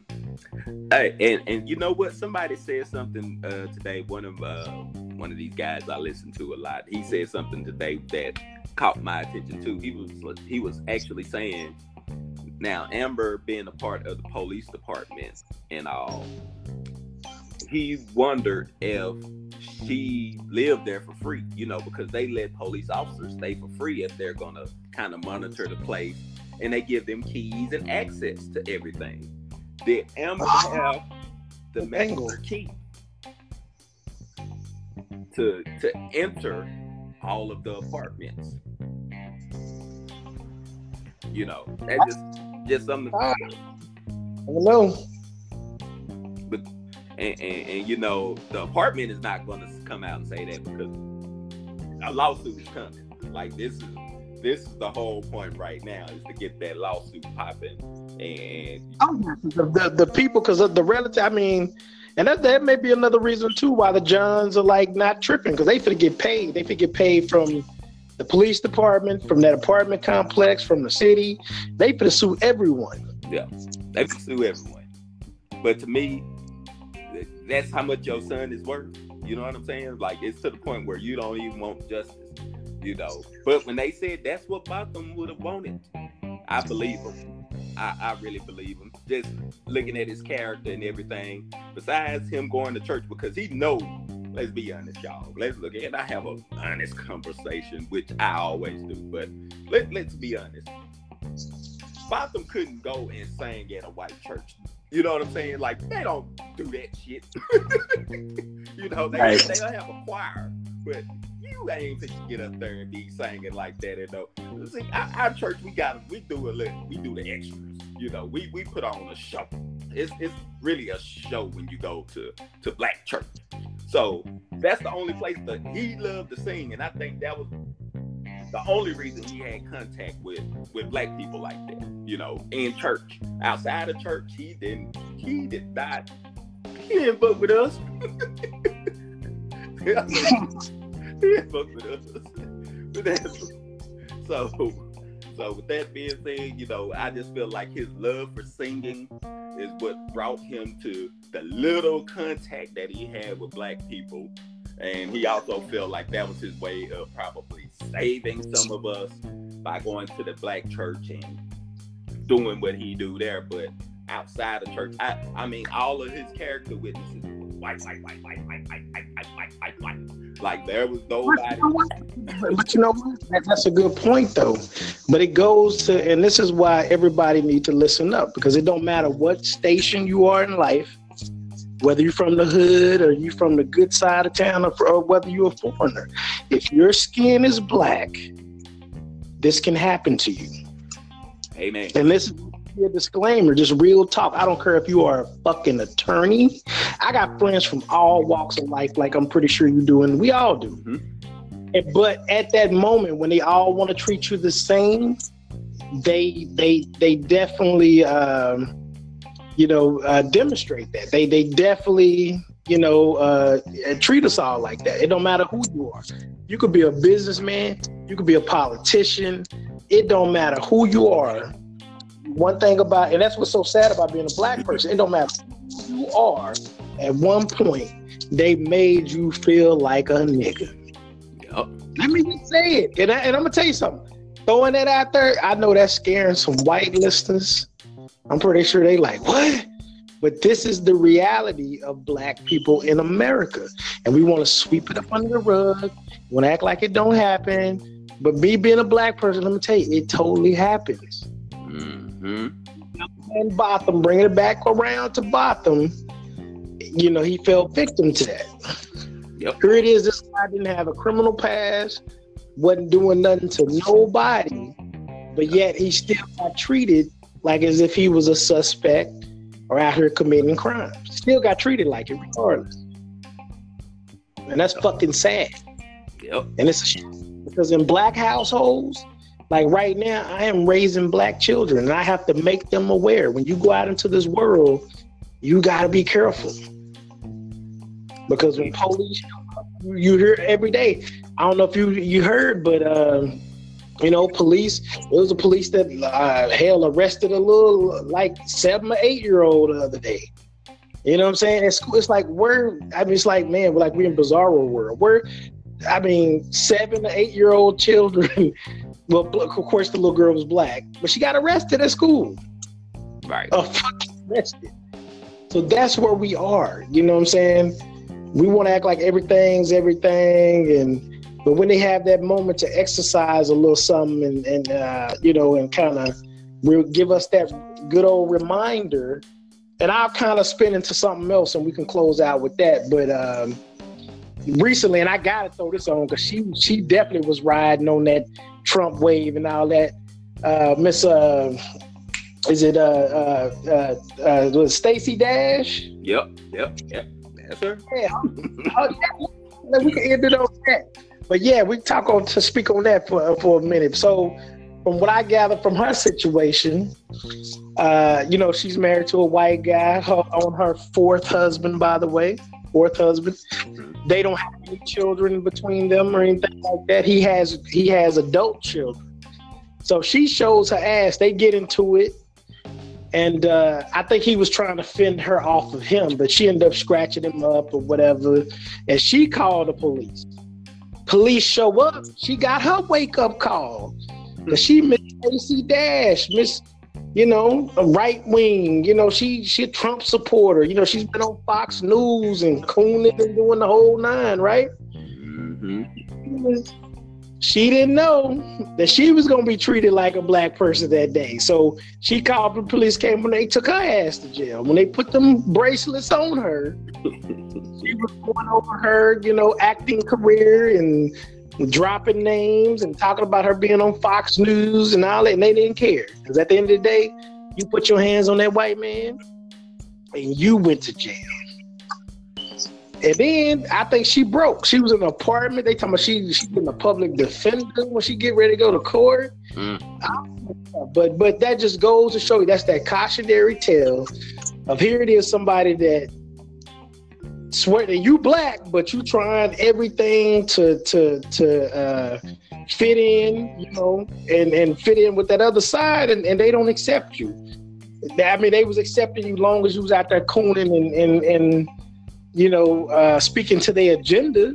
Hey, and and you know what? Somebody said something uh, today. One of uh, one of these guys I listen to a lot. He said something today that caught my attention too. He was he was actually saying, now Amber being a part of the police department and all, he wondered if she lived there for free. You know, because they let police officers stay for free if they're gonna kind of monitor the place and they give them keys and access to everything. Did Amber have the master key to to enter all of the apartments? You know, that just just something. Ah. I don't know. And, and, and you know, the apartment is not going to come out and say that because a lawsuit is coming. Like this is this is the whole point right now is to get that lawsuit popping. And oh, The, the, the people, because of the relative, I mean, and that, that may be another reason too why the Jeans are like not tripping because they finna get paid. They finna get paid from the police department, from that apartment complex, from the city. They finna sue everyone. Yeah, they can sue everyone. But to me, that's how much your son is worth. You know what I'm saying? Like it's to the point where you don't even want justice. You know. But when they said that's what Botham would have wanted, I believe them. I, I really believe him. Just looking at his character and everything. Besides him going to church because he knows. Let's be honest, y'all. Let's look at. I have a honest conversation, which I always do. But let, let's be honest. Botham couldn't go and sing at a white church. You know what I'm saying? Like they don't do that shit. you know, they Right. they'll have a choir, but you ain't to get up there and be singing like that. And no, see, our, our church we got we do a little, we do the extras. You know, we we put on a show. It's it's really a show when you go to to black church. So that's the only place that he loved to sing, and I think that was the only reason he had contact with with black people like that, you know, in church. Outside of church, he didn't he did not he didn't fuck with us. he didn't fuck with us. So So with that being said, you know, I just feel like his love for singing is what brought him to the little contact that he had with black people. And he also felt like that was his way of probably saving some of us by going to the black church and doing what he do there. But outside of church, I, I mean, all of his character witnesses white, white, white, white, white, white, white, white, white, white. Like there was nobody. But you know what? That's a good point though. But it goes to, and this is why everybody needs to listen up because it don't matter what station you are in life, whether you're from the hood or you're from the good side of town, or, or whether you're a foreigner. If your skin is black, this can happen to you. Amen. And this is a disclaimer, just real talk. I don't care if you are a fucking attorney. I got friends from all walks of life, like I'm pretty sure you do, and we all do. Mm-hmm. And, but at that moment, when they all want to treat you the same, they they they definitely um, you know uh, demonstrate that. They they definitely you know uh, treat us all like that. It don't matter who you are. You could be a businessman. You could be a politician. It don't matter who you are one thing about and that's what's so sad about being a black person it don't matter who you are at one point they made you feel like a nigga Yep. let me just say it and, I, and i'm gonna tell you something throwing that out there i know that's scaring some white listeners i'm pretty sure they like what but this is the reality of black people in america and we want to sweep it up under the rug want to act like it don't happen but me being a black person let me tell you it totally happens Mm-hmm. and Botham, bringing it back around to Botham, you know, he fell victim to that. Yep. Here it is, this guy didn't have a criminal past, wasn't doing nothing to nobody, but yet he still got treated like as if he was a suspect or out here committing crimes. Still got treated like it regardless. And that's fucking sad. Yep. And it's a shame because in black households, like right now, I am raising black children and I have to make them aware. When you go out into this world, you got to be careful. Because when police, you hear every day. I don't know if you you heard, but uh, you know, police. It was a police that uh, hell arrested a little like seven or eight year old the other day. You know what I'm saying? It's it's like we're. I mean, it's like man, we're like we're in bizarro world. We're, I mean, seven to eight year old children. well, of course, the little girl was black, but she got arrested at school. Right. Fucking arrested. So that's where we are. You know what I'm saying? We want to act like everything's everything, and but when they have that moment to exercise a little something, and and uh, you know, and kind of will give us that good old reminder. And I'll kind of spin into something else, and we can close out with that. But um, recently, and I gotta throw this on because she she definitely was riding on that Trump wave and all that. Uh, Miss, uh, is it uh, uh, uh, uh was Stacey Dash? Yep. Yep. Yep. That's her. Yeah, oh, yeah. we can end it on that. But yeah, we talk on to speak on that for for a minute. So, from what I gather from her situation, uh, you know, she's married to a white guy her, on her fourth husband, by the way, fourth husband. They don't have any children between them or anything like that. He has he has adult children. So she shows her ass. They get into it. And uh, I think he was trying to fend her off of him, but she ended up scratching him up or whatever. And she called the police. Police show up. She got her wake up call. But she Miss Stacey Dash, Miss, you know, a right wing. You know, she she a Trump supporter. You know, she's been on Fox News and cooning and doing the whole nine, right? Mm-hmm. She didn't know that she was gonna be treated like a black person that day. So she called the police came when they took her ass to jail. When they put them bracelets on her, she was going over her, you know, acting career and dropping names and talking about her being on Fox News and all that, and they didn't care. Because at the end of the day, you put your hands on that white man and you went to jail. And then I think she broke. She was in an apartment. They talking about she she been a public defender when she get ready to go to court. Mm. But but that just goes to show you that's that cautionary tale of here it is somebody that swear that you black, but you trying everything to to to uh, fit in, you know, and and fit in with that other side, and, and they don't accept you. I mean, they was accepting you long as you was out there cooning and and and you know uh, speaking to their agenda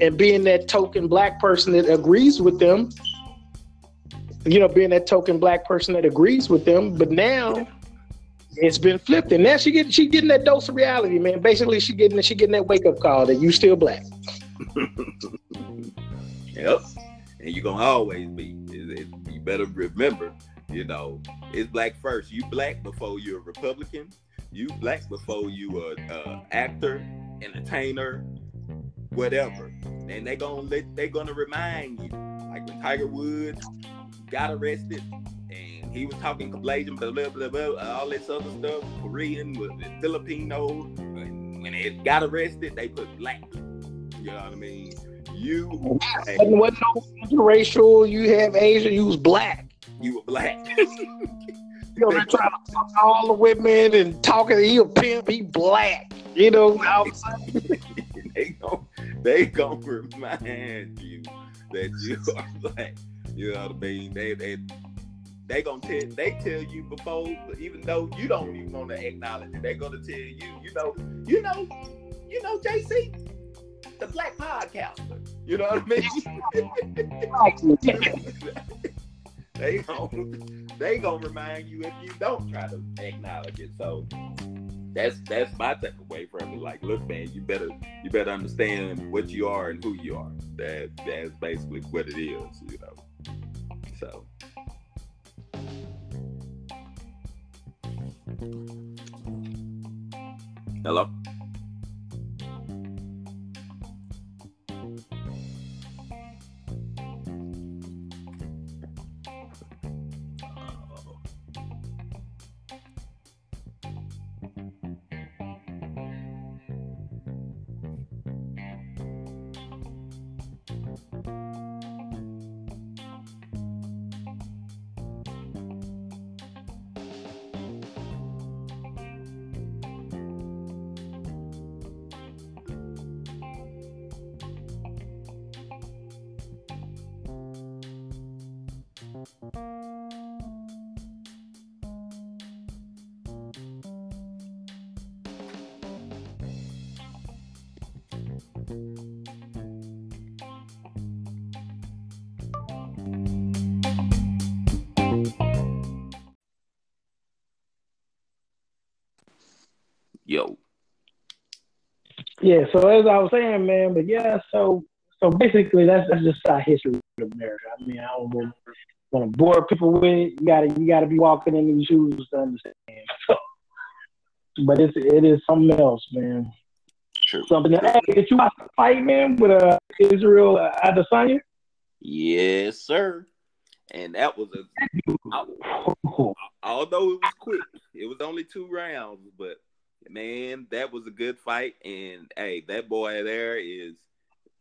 and being that token black person that agrees with them. You know, being that token black person that agrees with them, but now it's been flipped, and now she get she getting that dose of reality, man. Basically, she getting she getting that wake up call that you still black. yep, and you're gonna always be. You better remember, you know, it's black first. You black before you're a Republican. You black before you a, a actor, entertainer, whatever. And they gonna let they gonna remind you, like when Tiger Woods got arrested and he was talking Cambodian, blah, blah, blah, blah, all this other stuff, Korean, with Filipino. When it got arrested, they put black. You know what I mean? You wasn't no racial. You have Asian. You was black. You were black. you know, they're trying to fuck all the women and talking. He a pimp. He black. You know, they gonna they gonna remind you that you are black. You know what I mean? They they they gonna tell they tell you before, even though you don't even want to acknowledge it. They're gonna tell you, you know, you know, you know, JC, the black podcaster. You know what I mean? they gonna they gonna remind you if you don't try to acknowledge it. So that's that's my takeaway from it. Like, look, man, you better you better understand what you are and who you are. That that's basically what it is, you know. So Hello? Yeah, so as I was saying, man, but yeah, so so basically that's that's just our history of America. I mean, I don't want to bore people with it. You gotta you gotta be walking in these shoes to understand. So, but it's it is something else, man. True. Something. Hey, did you watch the fight, man, with uh, Israel uh, Adesanya? Yes, sir. And that was a. although it was quick, it was only two rounds, but man, that was a good fight. And hey, that boy there is,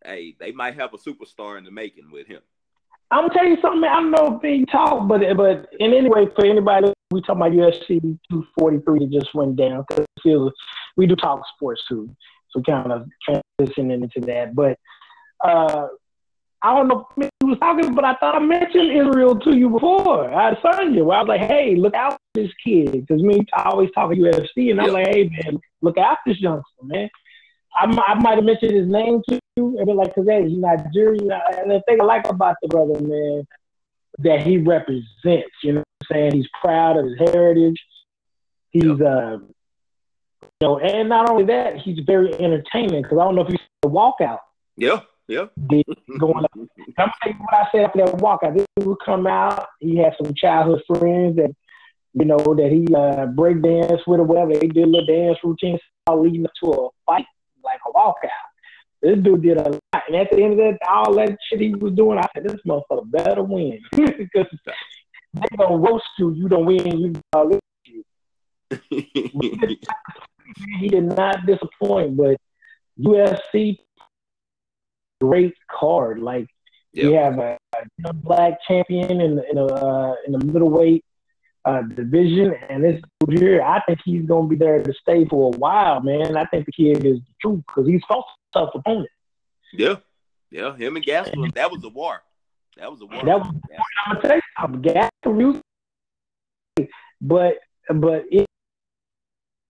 hey, they might have a superstar in the making with him. I'm gonna tell you something. I don't know if he talk, but but in any way, for anybody, we talk about UFC 243 that just went down because we do talk sports too, so kind of transitioning into that. But uh, I don't know he was talking, but I thought I mentioned Israel to you before. I saw you. I was like, hey, look out this kid. Because me, I always talk to UFC, and I'm like, hey, man, look after this youngster, man. I, I might have mentioned his name to you, and they're like, because hey, he's Nigerian. And the thing I like about the brother, man, that he represents, you know what I'm saying? He's proud of his heritage. He's, yep. uh, you know, and not only that, he's very entertaining. Because I don't know if you see the walkout. Yeah. Yeah. going up. I'm saying what I said after that walkout. This would come out. He had some childhood friends that, you know, that he uh, break dance with or whatever. They did a little dance routine all leading up to a fight, like a walkout. This dude did a lot. And at the end of that, all that shit he was doing, I said, this motherfucker better win. Because they gonna roast you. You don't win. You uh, lose you. he did not disappoint, but UFC great card. Like yep. you have a, a, black champion in in a uh, in the middleweight uh, division. And this dude here, I think he's going to be there to stay for a while, man. I think the kid is the truth because he's fought tough opponent. Yeah, yeah. Him and Gastelum, that was a war. That was a war. That was, I'm gonna tell you, I'm Gastelum, but but it,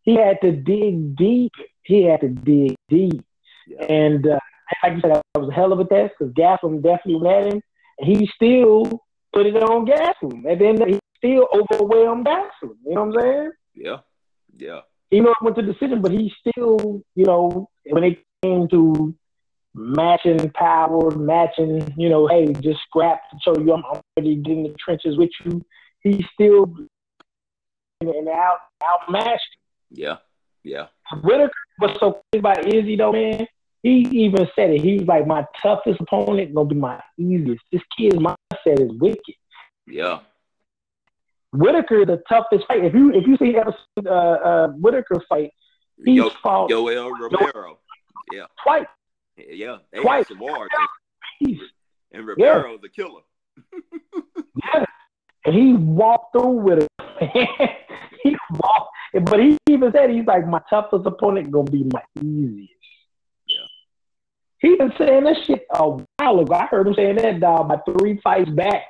he had to dig deep. He had to dig deep, yeah. and uh, like you said, that was a hell of a test because Gastelum definitely met him, and he still put it on Gastelum, and then he still overwhelmed Gastelum. You know what I'm saying? Yeah, yeah. He know went to decision, but he still, you know, when it came to matching power, matching, you know, hey, just scrap to show you I'm already getting the trenches with you. He still and out outmatched. Yeah, yeah. Whittaker was so crazy about Izzy though, man. He even said it. He was like, my toughest opponent gonna be my easiest. This kid's mindset is wicked. Yeah. Whittaker, the toughest fight. If you if you see ever seen uh, uh, Whittaker fight, he Yo, fought Yoel Romero. Yeah. Twice. Yeah, they Twice. some wars. And Romero yeah. the killer. yeah. And he walked through with it. he walked, but he even said he's like my toughest opponent gonna be my easiest. Yeah. He been saying that shit a while ago. I heard him saying that dog by three fights back.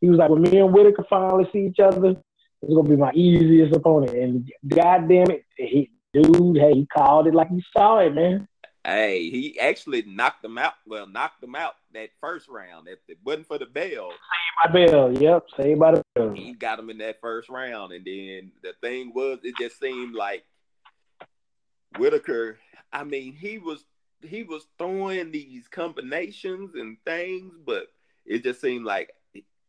He was like, when me and Whittaker finally see each other, it's gonna be my easiest opponent. And god damn it, he, dude, hey, he called it like he saw it, man. Hey, he actually knocked him out. Well, knocked him out that first round. If it wasn't for the bell, saved by bell. Yep, saved by the bell. He got him in that first round, and then the thing was, it just seemed like Whittaker. I mean, he was he was throwing these combinations and things, but it just seemed like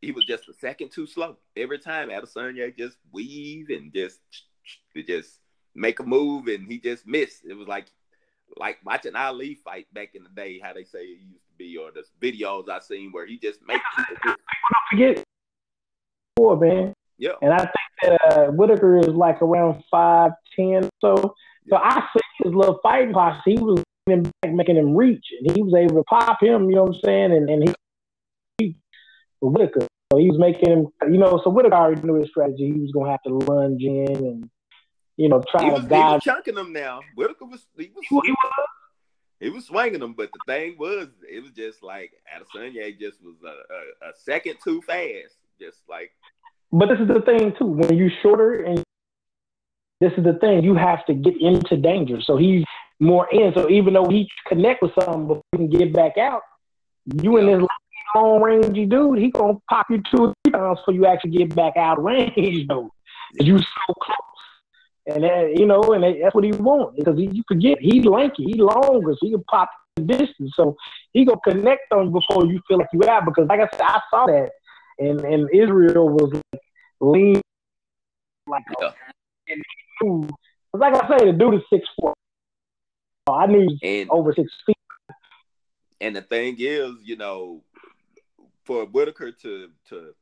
he was just a second too slow. Every time Adesanya just weave and just just make a move, and he just missed. It was like like watching Ali fight back in the day, how they say it used to be, or the videos I seen where he just makes people don't forget four man. Yeah. And I think that uh, Whittaker is like around five ten. So so I see his little fighting posture. He was back, making him reach, and he was able to pop him. You know what I'm saying? And and he, he Whittaker. So he was making him, you know. So Whittaker already knew his strategy. He was gonna have to lunge in and you know, trying was, to guide. He was chunking them now. Whittaker was he was, he was he was swinging them, but the thing was, it was just like Adesanya just was a, a, a, second too fast, just like. But this is the thing too. When you're shorter, and this is the thing, you have to get into danger. So he's more in. So even though he connect with something before he can get back out, you and this long rangey dude, he gonna pop you two or three times before you actually get back out of range though. You so close. And that, you know, and that's what he wants because he, you forget he's lanky, he's longer, so he can pop the distance. So he gonna connect on before you feel like you out. Because like I said, I saw that, and and Israel was like lean, like yeah. and he like I say, the dude is six four. I knew and, over six feet. And the thing is, you know, for Whittaker to to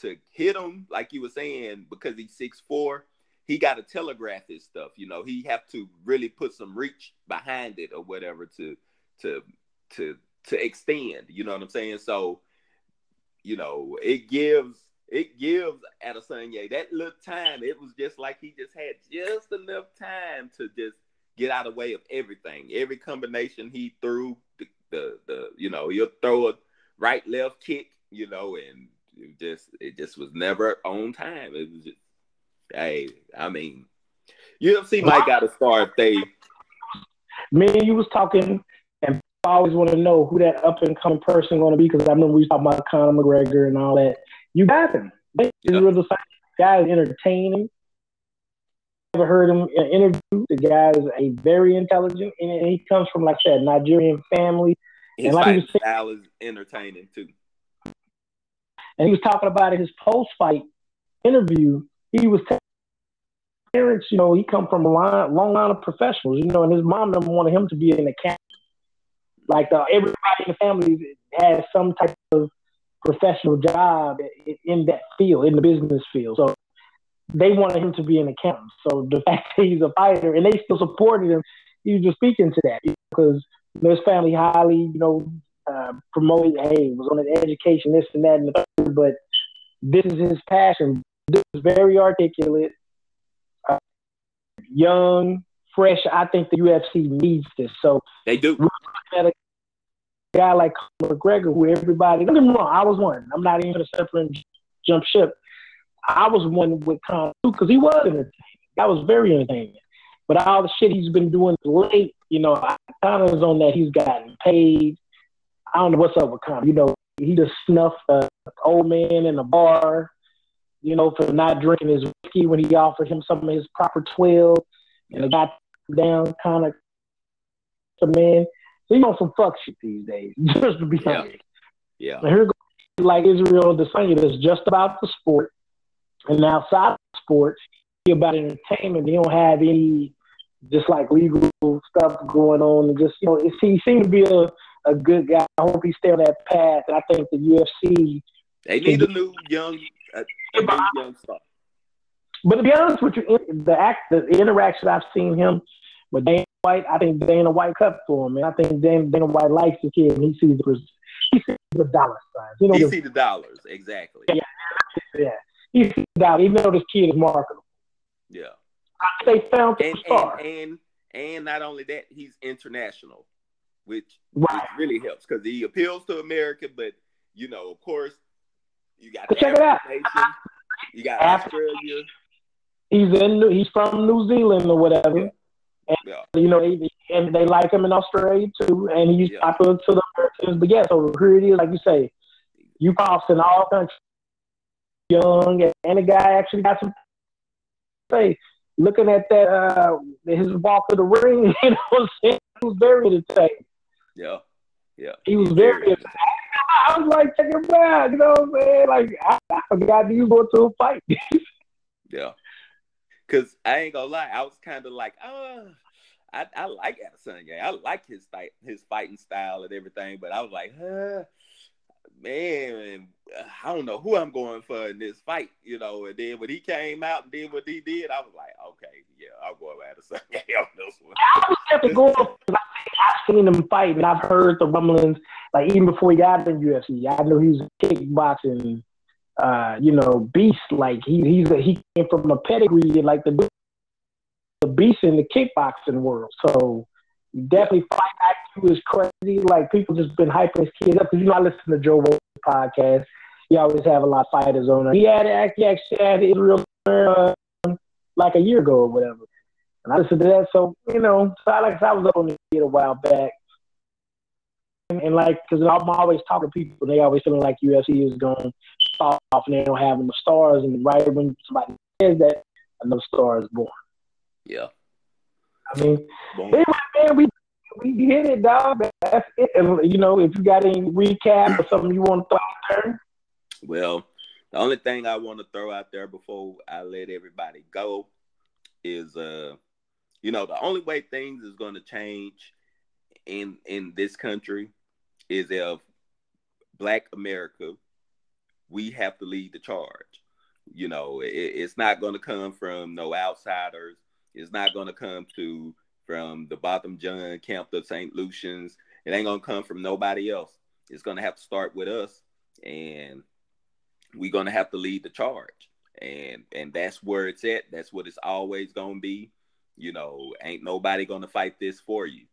to hit him like you were saying because he's six four he got to telegraph his stuff. You know, he have to really put some reach behind it or whatever to to to to extend. You know what I'm saying? So, you know, it gives it gives Adesanya that little time. It was just like he just had just enough time to just get out of the way of everything. Every combination he threw, the the, the you know, he'll throw a right left kick, you know, and it just it just was never on time. It was just hey, I mean, UFC might got to start they. Me and you was talking, and I always want to know who that up and coming person going to be because I remember we talked about Conor McGregor and all that. You got him. Yeah. the guy is entertaining. Never heard him in an interview. The guy is a very intelligent, and he comes from like said, Nigerian family. His and like he was saying, style is entertaining too. And he was talking about his post fight interview he was telling parents, you know, he come from a line, long line of professionals, you know, and his mom never wanted him to be an accountant. Like uh, everybody in the family has some type of professional job in that field, in the business field. So they wanted him to be an accountant. So the fact that he's a fighter and they still supported him, he was just speaking to that because you know, his family highly, you know, uh, promoted, hey, was on an education, this and that, and the third, but this is his passion This is very articulate, uh, young, fresh. I think the UFC needs this. So they do. At a guy like McGregor, who everybody don't get me wrong, I was one. I'm not even gonna separate jump ship. I was one with Conor because he was entertaining. That was very entertaining. But all the shit he's been doing late, you know, Conor's on that. He's gotten paid. I don't know what's up with Conor. You know, he just snuffed a old man in a bar, you know, for not drinking his whiskey when he offered him some of his proper 12. And it got down kind of to man. So you on some fuck shit these days, just to be Yeah. honest. Yeah. And here goes like Israel Adesanya, that's just about the sport. And outside of sports, he about entertainment. He don't have any just like legal stuff going on. And just you know, it's, he seemed to be a, a good guy. I hope he stay on that path. And I think the UFC. They need a new young, a, a new young star. But to be honest with you, the act, the interaction I've seen him with Dana White, I think Dana White cut for him, and I think Dana, Dana White likes the kid, and he sees the he sees the dollar signs. You know, He the- see the dollars exactly. Yeah. yeah, he sees the dollar, even though this kid is marketable. Yeah. They found the And star. and and and not only that, he's international, which right. which really helps because he appeals to America. But you know, of course, you got check it out. Nation, you got Australia. He's in. New- He's from New Zealand or whatever. Yeah. You know, they, and they like him in Australia too, and he's Yeah. popular to the Americans. But yeah, so here it is, like you say, you crossing all countries, young, and, and the guy actually got some say. Looking at that, uh, his walk to the ring, you know, what I'm saying? he was very entertaining. Yeah. Yeah. He was very. I was like, check him out, you know what I'm saying? Like, I, I forgot was going to a fight. Yeah. Cause I ain't gonna lie, I was kind of like, oh, I, I like Adesanya. I like his fight, his fighting style and everything. But I was like, huh, man, I don't know who I'm going for in this fight, you know. And then when he came out and did what he did, I was like, okay, yeah, I'll go Adesanya on this one. I was have to go off 'cause I- I've seen him fight and I've heard the rumblings. Like even before he got in UFC, I know he was a kickboxing, uh, you know, beast. Like he he's a, he came from a pedigree like the the beast in the kickboxing world. So definitely fight IQ is crazy. Like people just been hyping his kid up because you know I listen to Joe Rogan podcast. He always have a lot of fighters on it. He had he actually had Israel uh, like a year ago or whatever. And I listened to that, so you know, so I, like I was up on the kid a while back, and, and like, because I'm always talking to people, they always feeling like UFC is going off, and they don't have enough stars, and right when somebody says that, another star is born. Yeah. I mean, anyway, man, we we hit it, dog. That's it. You know, if you got any recap or something you want to throw out there, Well, the only thing I want to throw out there before I let everybody go is uh you know, the only way things is going to change in in this country is if black America we have to lead the charge. You know, it, it's not going to come from no outsiders. It's not going to come to from the Botham Jean camp of St. Lucians. It ain't going to come from nobody else. It's going to have to start with us and we're going to have to lead the charge. And and that's where it's at. That's what it's always going to be. You know, ain't nobody going to fight this for you.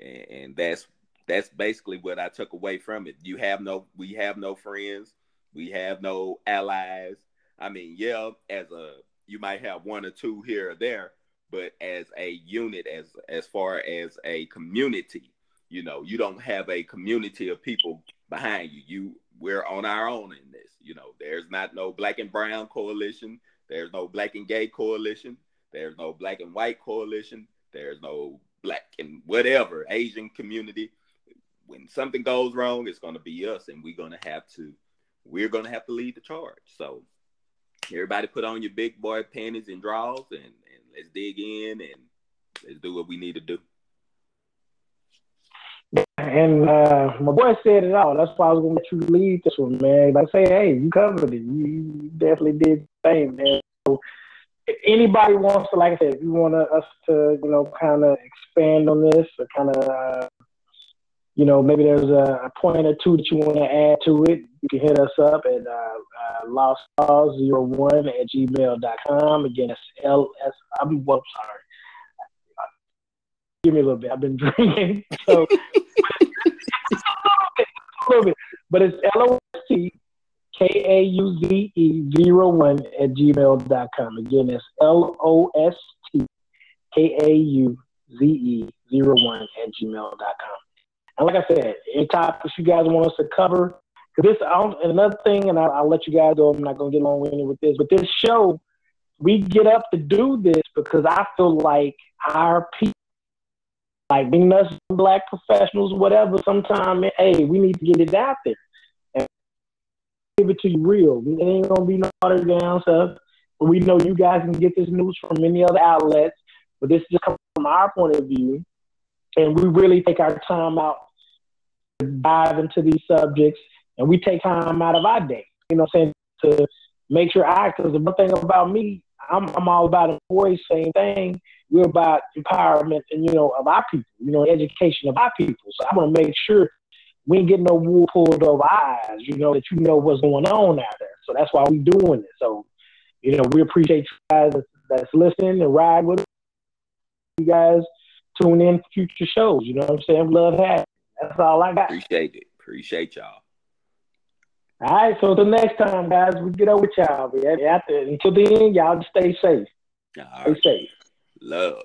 And, and that's that's basically what I took away from it. You have no we have no friends. We have no allies. I mean, yeah, as a you might have one or two here or there, but as a unit, as as far as a community, you know, you don't have a community of people behind you. You we're on our own in this. You know, there's not no black and brown coalition. There's no black and gay coalition. There's no black and white coalition. There's no black and whatever Asian community. When something goes wrong, it's going to be us, and we're going to have to we're going to have to lead the charge. So everybody put on your big boy panties and drawers, and, and let's dig in and let's do what we need to do. And uh, my boy said it all. That's why I was gonna let you lead this one, man. Like say, hey, you covered it. You, definitely did the thing, man. So if anybody wants to, like I said, if you want us to, you know, kind of expand on this or kind of uh, you know, maybe there's a, point or two that you want to add to it, you can hit us up at uh, uh, lostcause01 at gmail.com. Again, it's LS. I'm well, sorry. Give me a little bit. I've been drinking. So, a little bit, but it's L O S T K A U Z E 01 at gmail.com. Again, it's L O S T K A U Z E 01 at gmail.com. And like I said, any topics you guys want us to cover, because this another thing, and I'll, I'll, let you guys go. I'm not gonna get long winded with this, but this show, we get up to do this because I feel like our people, like being us black professionals, whatever. Sometimes, hey, we need to get it out there and give it to you real. It ain't gonna be no watered down stuff. But we know you guys can get this news from many other outlets, but this is just from our point of view, and we really take our time out to dive into these subjects and we take time out of our day, you know what I'm saying, to make sure I, because the one thing about me, I'm, I'm all about voice, same thing. We're about empowerment and, you know, of our people, you know, education of our people. So I want to make sure we ain't getting no wool pulled over eyes, you know, that you know what's going on out there. So that's why we doing it. So, you know, we appreciate you guys that's listening and ride with us. You guys tune in for future shows. You know what I'm saying? Love having. That's all I got. Appreciate it. Appreciate y'all. All right, so the next time, guys, we get over with y'all. After, until then, y'all just stay safe. All right. Stay safe. Love.